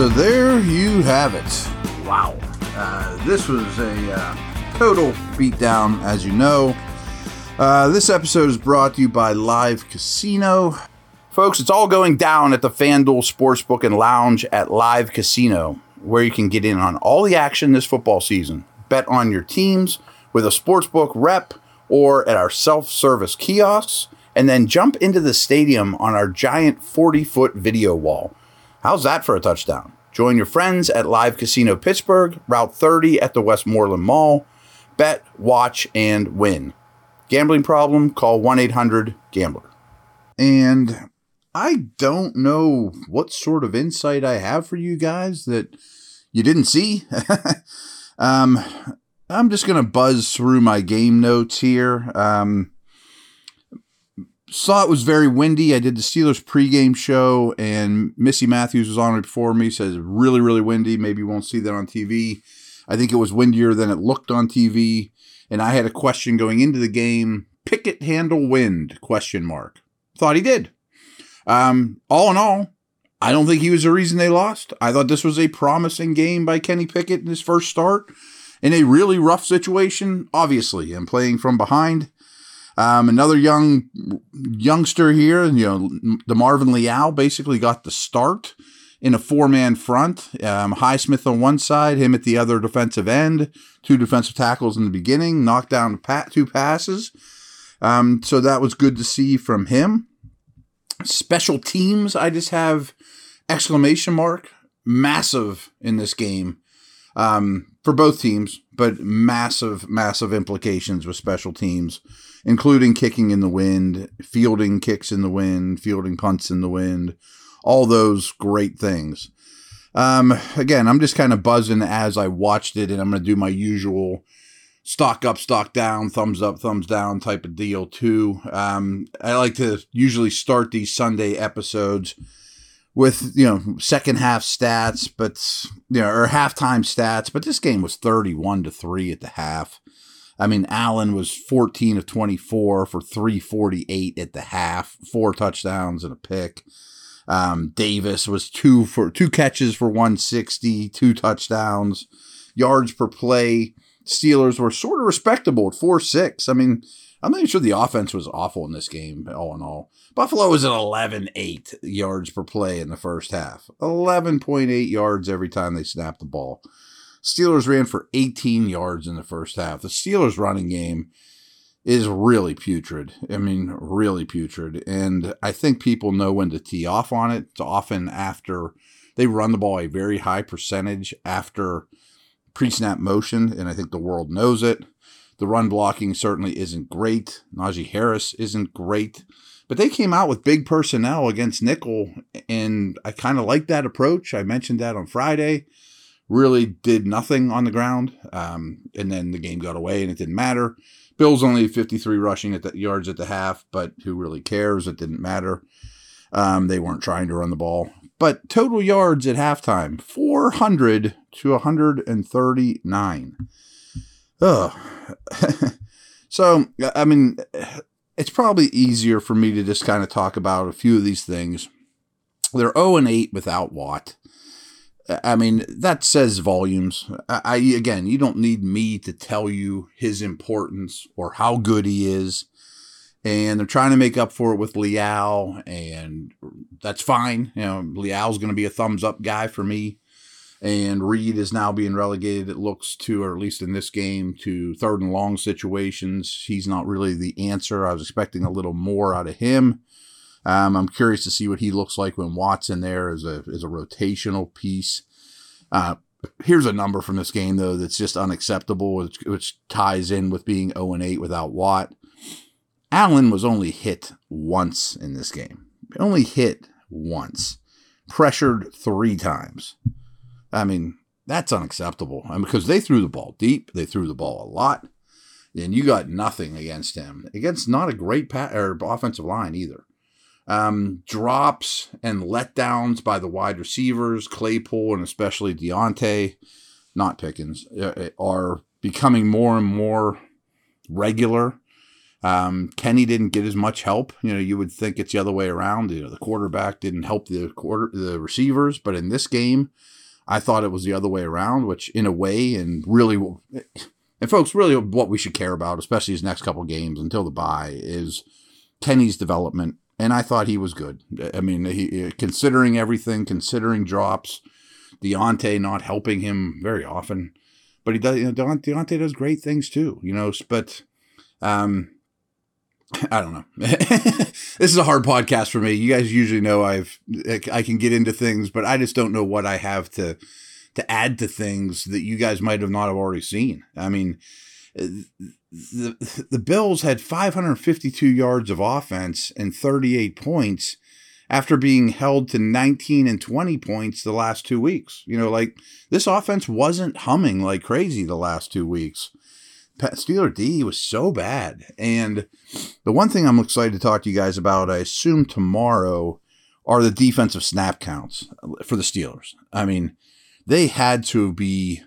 So there you have it. Wow. Uh, this was a uh, total beatdown, as you know. Uh, this episode is brought to you by Live Casino. Folks, it's all going down at the FanDuel Sportsbook and Lounge at Live Casino, where you can get in on all the action this football season. Bet on your teams with a sportsbook rep or at our self service kiosks, and then jump into the stadium on our giant 40 foot video wall. How's that for a touchdown? Join your friends at Live Casino Pittsburgh, Route 30 at the Westmoreland Mall. Bet, watch, and win. Gambling problem? Call 1 800 Gambler. And I don't know what sort of insight I have for you guys that you didn't see. um, I'm just going to buzz through my game notes here. Um, saw it was very windy. I did the Steelers pregame show, and Missy Matthews was on it before me. Says really, really windy. Maybe you won't see that on TV. I think it was windier than it looked on TV. And I had a question going into the game: Pickett handle wind? Question mark. Thought he did. Um, all in all, I don't think he was the reason they lost. I thought this was a promising game by Kenny Pickett in his first start in a really rough situation, obviously, and playing from behind. Um, another young youngster here, you know, DeMarvin Leal basically got the start in a four man front. Um, Highsmith on one side, him at the other defensive end, two defensive tackles in the beginning, knocked down two passes. Um, so that was good to see from him. Special teams, I just have exclamation mark, massive in this game um, for both teams, but massive, massive implications with special teams, including kicking in the wind, fielding kicks in the wind, fielding punts in the wind, all those great things. Um, again, I'm just kind of buzzing as I watched it, and I'm going to do my usual stock up, stock down, thumbs up, thumbs down type of deal too. Um, I like to usually start these Sunday episodes with you know second half stats, but you know or halftime stats. But this game was thirty-one to three at the half. I mean, Allen was fourteen of twenty-four for three forty-eight at the half, four touchdowns and a pick. Um, Davis was two for two catches for 160, two touchdowns, yards per play. Steelers were sort of respectable at four six. I mean, I'm not even sure the offense was awful in this game, all in all. Buffalo was at 11 8 yards per play in the first half, 11.8 yards every time they snapped the ball. Steelers ran for 18 yards in the first half. The Steelers' running game is really putrid. I mean, really putrid. And I think people know when to tee off on it. It's often after they run the ball a very high percentage after pre snap motion, and I think the world knows it. The run blocking certainly isn't great. Najee Harris isn't great. But they came out with big personnel against nickel, and I kind of like that approach. I mentioned that on Friday. Really did nothing on the ground, um, and then the game got away, and it didn't matter. Bills only 53 rushing at the yards at the half, but who really cares? It didn't matter. Um, they weren't trying to run the ball. But total yards at halftime 400 to 139. Ugh. so, I mean, it's probably easier for me to just kind of talk about a few of these things. They're 0 and 8 without Watt. I mean, that says volumes. I, again, you don't need me to tell you his importance or how good he is. And they're trying to make up for it with Leal, and that's fine. You know, Leal's going to be a thumbs up guy for me and Reed is now being relegated, it looks to, or at least in this game, to third and long situations. He's not really the answer. I was expecting a little more out of him. Um, I'm curious to see what he looks like when Watt's in a, as a rotational piece. Uh, here's a number from this game, though, that's just unacceptable, which, which ties in with being 0 8 without Watt. Allen was only hit once in this game, only hit once, pressured three times. I mean, that's unacceptable. I mean, because they threw the ball deep, they threw the ball a lot, and you got nothing against him. Against not a great pa- or offensive line either. Um, drops and letdowns by the wide receivers, Claypool and especially Diontae, not Pickens, uh, uh, are becoming more and more regular. Um, Kenny didn't get as much help. You know, you would think it's the other way around. You know, the quarterback didn't help the quarter the receivers, but in this game, I thought it was the other way around, which in a way, and really, and folks, really, what we should care about, especially these next couple games until the bye, is Kenny's development. And I thought he was good. I mean, he, considering everything, considering drops, Diontae not helping him very often, but he does. You know, Diontae does great things too. You know, but um, I don't know. this is a hard podcast for me. You guys usually know I've I can get into things, but I just don't know what I have to to add to things that you guys might have not have already seen. I mean, the the Bills had 552 yards of offense and 38 points after being held to 19 and 20 points the last two weeks. You know, like this offense wasn't humming like crazy the last two weeks. Steeler D was so bad. And the one thing I'm excited to talk to you guys about, I assume tomorrow, are the defensive snap counts for the Steelers. I mean, they had to be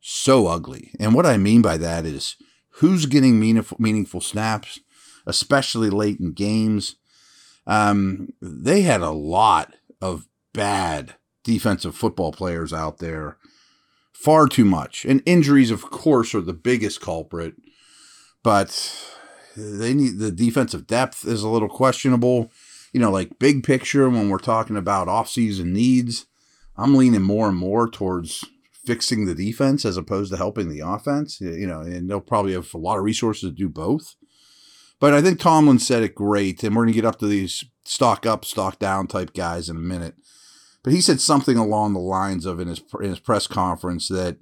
so ugly. And what I mean by that is who's getting meaningful, meaningful snaps, especially late in games. Um, they had a lot of bad defensive football players out there far too much. And injuries, of course, are the biggest culprit, but they need the defensive depth is a little questionable. You know, like big picture when we're talking about offseason needs, I'm leaning more and more towards fixing the defense as opposed to helping the offense. You know, and they'll probably have a lot of resources to do both. But I think Tomlin said it great, and we're going to get up to these stock up, stock down type guys in a minute. But he said something along the lines of in his in his press conference that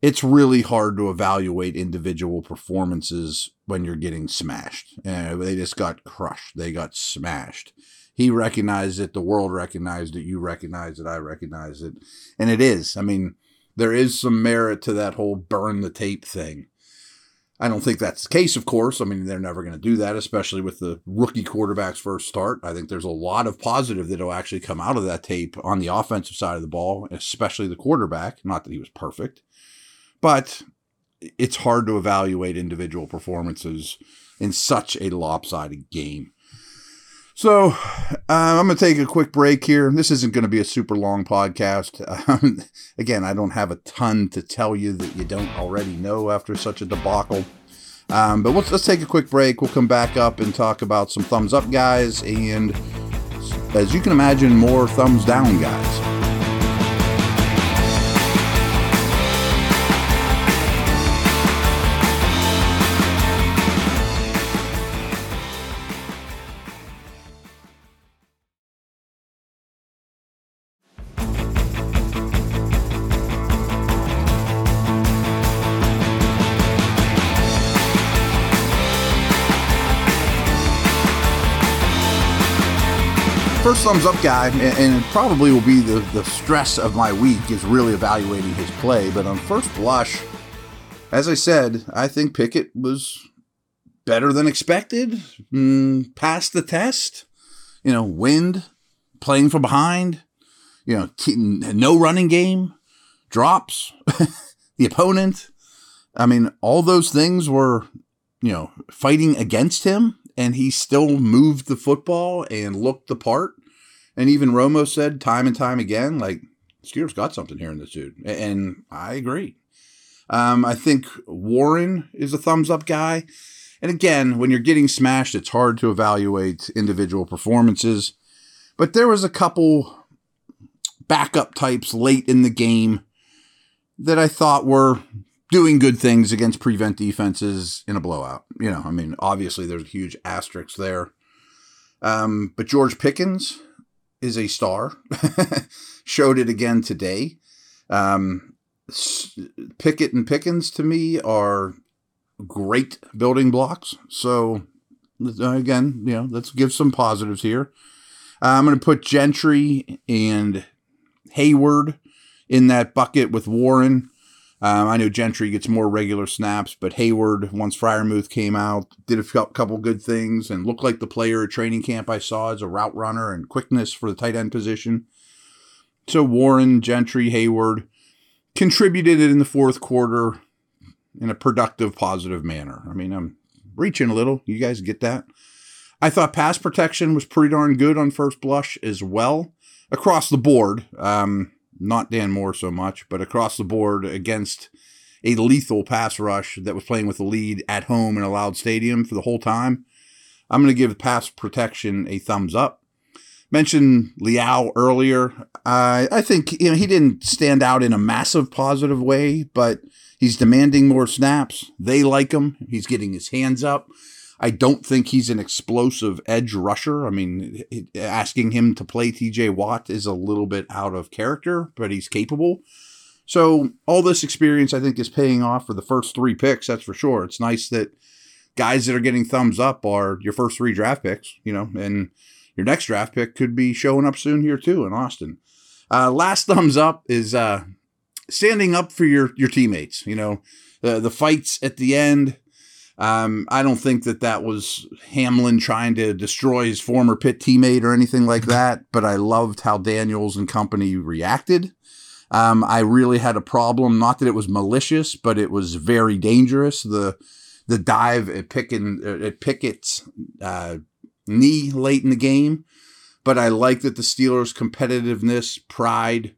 it's really hard to evaluate individual performances when you're getting smashed. And they just got crushed. They got smashed. He recognized it. The world recognized it. You recognize it. I recognize it. And it is. I mean, there is some merit to that whole burn the tape thing. I don't think that's the case, of course. I mean, they're never going to do that, especially with the rookie quarterback's first start. I think there's a lot of positive that'll actually come out of that tape on the offensive side of the ball, especially the quarterback. Not that he was perfect, but it's hard to evaluate individual performances in such a lopsided game. So uh, I'm going to take a quick break here. This isn't going to be a super long podcast. Um, again, I don't have a ton to tell you that you don't already know after such a debacle. Um, but let's, let's take a quick break. We'll come back up and talk about some thumbs up guys and, as you can imagine, more thumbs down guys. Thumbs up guy, and, probably will be the, the stress of my week is really evaluating his play. But on first blush, as I said, I think Pickett was better than expected, mm, passed the test. You know, wind, playing from behind, you know, no running game, drops, the opponent. I mean, all those things were, you know, fighting against him, and he still moved the football and looked the part. And even Romo said time and time again, like, Steelers got something here in this dude. And I agree. Um, I think Warren is a thumbs up guy. And again, when you're getting smashed, it's hard to evaluate individual performances. But there was a couple backup types late in the game that I thought were doing good things against prevent defenses in a blowout. You know, I mean, obviously there's a huge asterisk there. Um, but George Pickens, is a star. Showed it again today. Um, Pickett and Pickens to me are great building blocks. So again, you know, let's give some positives here. Uh, I'm going to put Gentry and Heyward in that bucket with Warren. Um, I know Gentry gets more regular snaps, but Heyward, once Freiermuth came out, did a couple good things and looked like the player at training camp I saw as a route runner and quickness for the tight end position. So Warren, Gentry, Heyward contributed it in the fourth quarter in a productive, positive manner. I mean, I'm reaching a little. You guys get that? I thought pass protection was pretty darn good on first blush as well across the board. Um, not Dan Moore so much, but across the board against a lethal pass rush that was playing with the lead at home in a loud stadium for the whole time. I'm going to give pass protection a thumbs up. Mentioned Leal earlier. Uh, I think you know he didn't stand out in a massive positive way, but he's demanding more snaps. They like him. He's getting his hands up. I don't think he's an explosive edge rusher. I mean, asking him to play TJ Watt is a little bit out of character, but he's capable. So all this experience, I think, is paying off for the first three picks. That's for sure. It's nice that guys that are getting thumbs up are your first three draft picks, you know, and your next draft pick could be showing up soon here too in Austin. Uh, last thumbs up is uh, standing up for your your teammates. You know, the the fights at the end. Um, I don't think that that was Hamlin trying to destroy his former pit teammate or anything like that. But I loved how Daniels and company reacted. Um, I really had a problem. Not that it was malicious, but it was very dangerous. The the dive at Pickett, at Pickett's uh, knee late in the game, but I like that the Steelers' competitiveness, pride,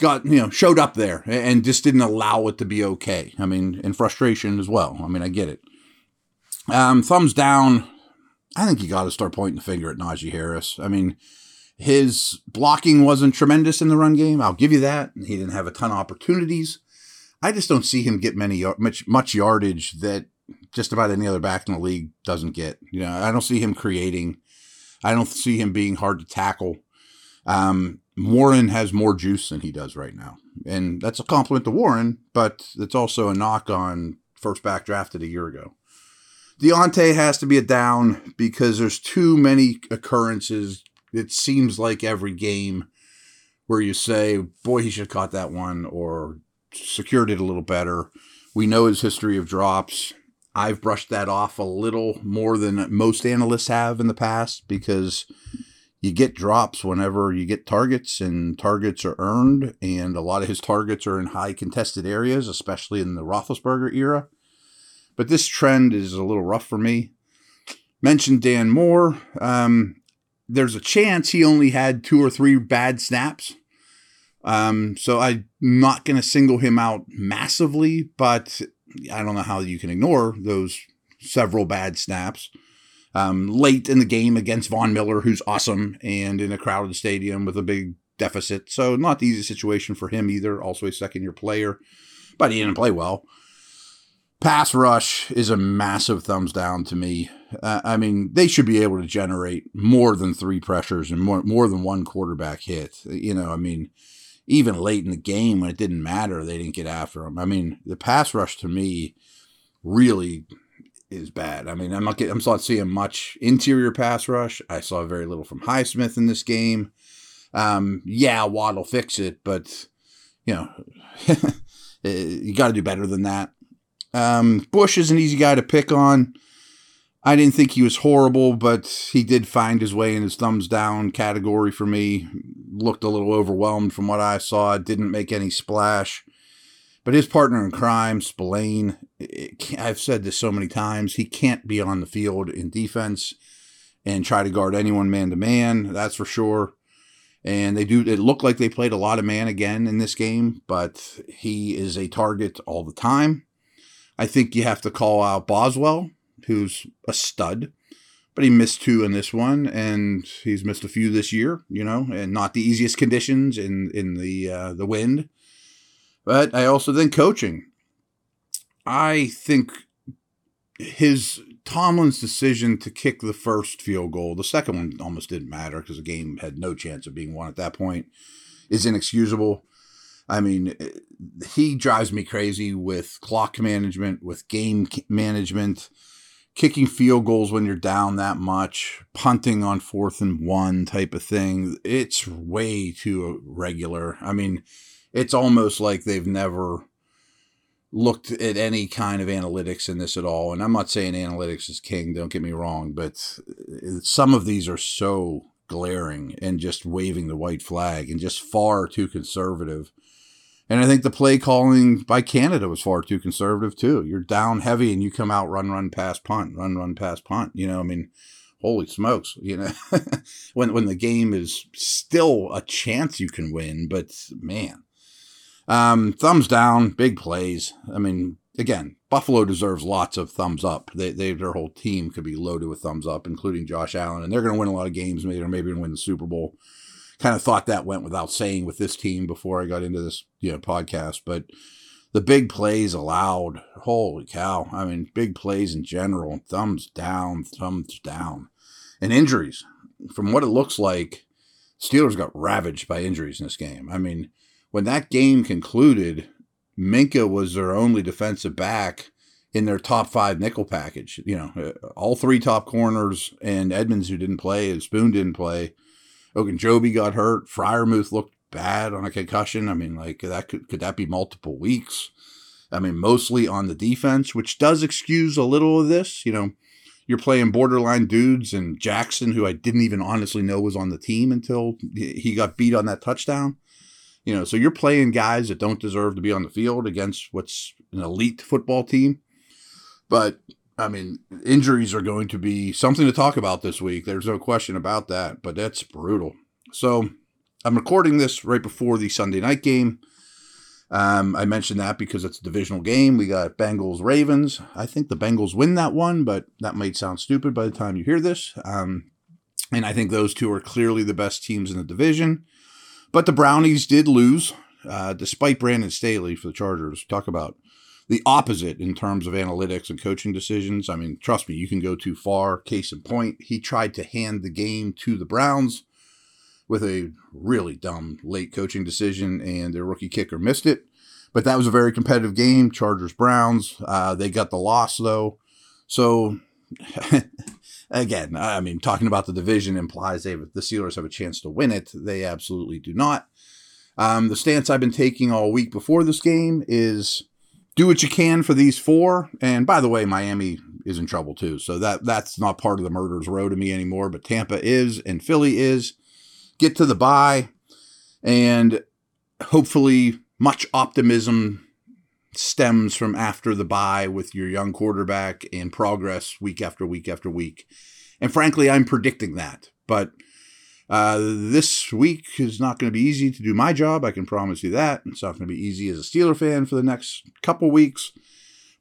got you know showed up there and just didn't allow it to be okay. I mean, and frustration as well. I mean, I get it. Um, thumbs down. I think you got to start pointing the finger at Najee Harris. I mean, his blocking wasn't tremendous in the run game. I'll give you that. He didn't have a ton of opportunities. I just don't see him get many much much yardage that just about any other back in the league doesn't get. You know, I don't see him creating. I don't see him being hard to tackle. Um, Warren has more juice than he does right now, and that's a compliment to Warren, but it's also a knock on first back drafted a year ago. Diontae has to be a down because there's too many occurrences. It seems like every game where you say, "Boy, he should have caught that one," or secured it a little better. We know his history of drops. I've brushed that off a little more than most analysts have in the past because you get drops whenever you get targets, and targets are earned. And a lot of his targets are in high contested areas, especially in the Roethlisberger era. But this trend is a little rough for me. Mentioned Dan Moore. Um, there's a chance he only had two or three bad snaps. Um, so I'm not going to single him out massively, but I don't know how you can ignore those several bad snaps. Um, late in the game against Von Miller, who's awesome, and in a crowded stadium with a big deficit. So, not the easy situation for him either. Also, a second year player, but he didn't play well. Pass rush is a massive thumbs down to me. Uh, I mean, they should be able to generate more than three pressures and more, more than one quarterback hit. You know, I mean, even late in the game when it didn't matter, they didn't get after him. I mean, the pass rush to me really is bad. I mean, I'm not getting, I'm not seeing much interior pass rush. I saw very little from Highsmith in this game. Um, yeah, will fix it, but you know, you got to do better than that. Um, Bush is an easy guy to pick on. I didn't think he was horrible, but he did find his way in his thumbs down category for me. Looked a little overwhelmed from what I saw. Didn't make any splash. But his partner in crime, Spillane, I've said this so many times, he can't be on the field in defense and try to guard anyone man to man. That's for sure. And they do, it looked like they played a lot of man again in this game, but he is a target all the time. I think you have to call out Boswell who's a stud, but he missed two in this one, and he's missed a few this year. You know, and not the easiest conditions in in the uh, the wind. But I also think coaching. I think his Tomlin's decision to kick the first field goal, the second one almost didn't matter because the game had no chance of being won at that point, is inexcusable. I mean, he drives me crazy with clock management, with game management kicking field goals when you're down that much, punting on fourth and one type of thing. It's way too regular. I mean, it's almost like they've never looked at any kind of analytics in this at all. And I'm not saying analytics is king, don't get me wrong, but uh, some of these are so glaring and just waving the white flag and just far too conservative. And I think the play calling by Canada was far too conservative too. You're down heavy and you come out run, run, pass, punt, run, run, pass, punt. You know, I mean, holy smokes, you know, when when the game is still a chance you can win, but man, um, thumbs down, big plays. I mean, again, Buffalo deserves lots of thumbs up. They, they their whole team could be loaded with thumbs up, including Josh Allen, and they're going to win a lot of games. Maybe or maybe win the Super Bowl kind of thought that went without saying with this team before I got into this you know podcast, but the big plays allowed, holy cow! I mean, big plays in general, thumbs down, thumbs down, and injuries. From what it looks like, Steelers got ravaged by injuries in this game. I mean, when that game concluded, Minkah was their only defensive back in their top five nickel package. You know, uh, all three top corners and Edmunds, who didn't play, and Spoon didn't play, Ogunjobi got hurt. Freiermuth looked bad on a concussion. I mean, like that could could that be multiple weeks? I mean, mostly on the defense, which does excuse a little of this. You know, you're playing borderline dudes and Jackson, who I didn't even honestly know was on the team until he got beat on that touchdown. You know, so you're playing guys that don't deserve to be on the field against what's an elite football team. But I mean, injuries are going to be something to talk about this week. There's no question about that, but that's brutal. So I'm recording this right before the Sunday night game. Um, I mentioned that because it's a divisional game. We got Bengals Ravens. I think the Bengals win that one, but that might sound stupid by the time you hear this. Um, and I think those two are clearly the best teams in the division. But the Brownies did lose, uh, despite Brandon Staley for the Chargers. Talk about the opposite in terms of analytics and coaching decisions. I mean, trust me, you can go too far. Case in point, he tried to hand the game to the Browns with a really dumb late coaching decision, and their rookie kicker missed it. But that was a very competitive game. Chargers Browns. Uh, they got the loss though. So again, I mean, talking about the division implies they have, the Steelers have a chance to win it. They absolutely do not. Um, the stance I've been taking all week before this game is do what you can for these four. And by the way, Miami is in trouble too. So that that's not part of the murderers row to me anymore. But Tampa is and Philly is. Get to the bye, and hopefully much optimism stems from after the bye with your young quarterback and progress week after week after week. And frankly, I'm predicting that. But uh, this week is not going to be easy to do my job. I can promise you that. It's not going to be easy as a Steeler fan for the next couple weeks.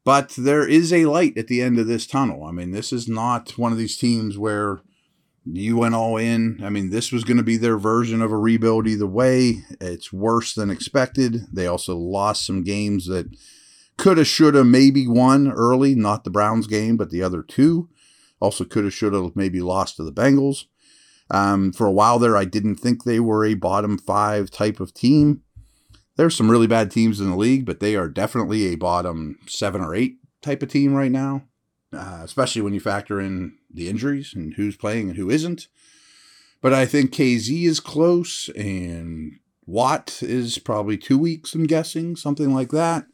But there is a light at the end of this tunnel. I mean, this is not one of these teams where you went all in. I mean, this was going to be their version of a rebuild either way. It's worse than expected. They also lost some games that could have, should have, maybe won early. Not the Browns game, but the other two. Also could have, should have, maybe lost to the Bengals. Um, for a while there, I didn't think they were a bottom five type of team. There's some really bad teams in the league, but they are definitely a bottom seven or eight type of team right now, uh, especially when you factor in the injuries and who's playing and who isn't. But I think KZ is close, and Watt is probably two weeks, I'm guessing, something like that.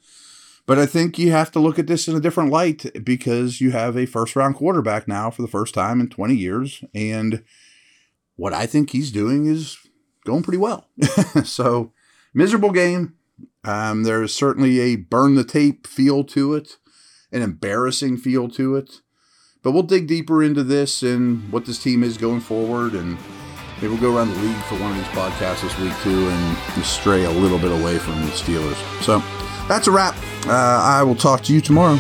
But I think you have to look at this in a different light because you have a first round quarterback now for the first time in 20 years. And what I think he's doing is going pretty well. so, miserable game. Um, there's certainly a burn the tape feel to it, an embarrassing feel to it. But we'll dig deeper into this and what this team is going forward. And maybe we'll go around the league for one of these podcasts this week, too, and stray a little bit away from the Steelers. So, that's a wrap. Uh, I will talk to you tomorrow.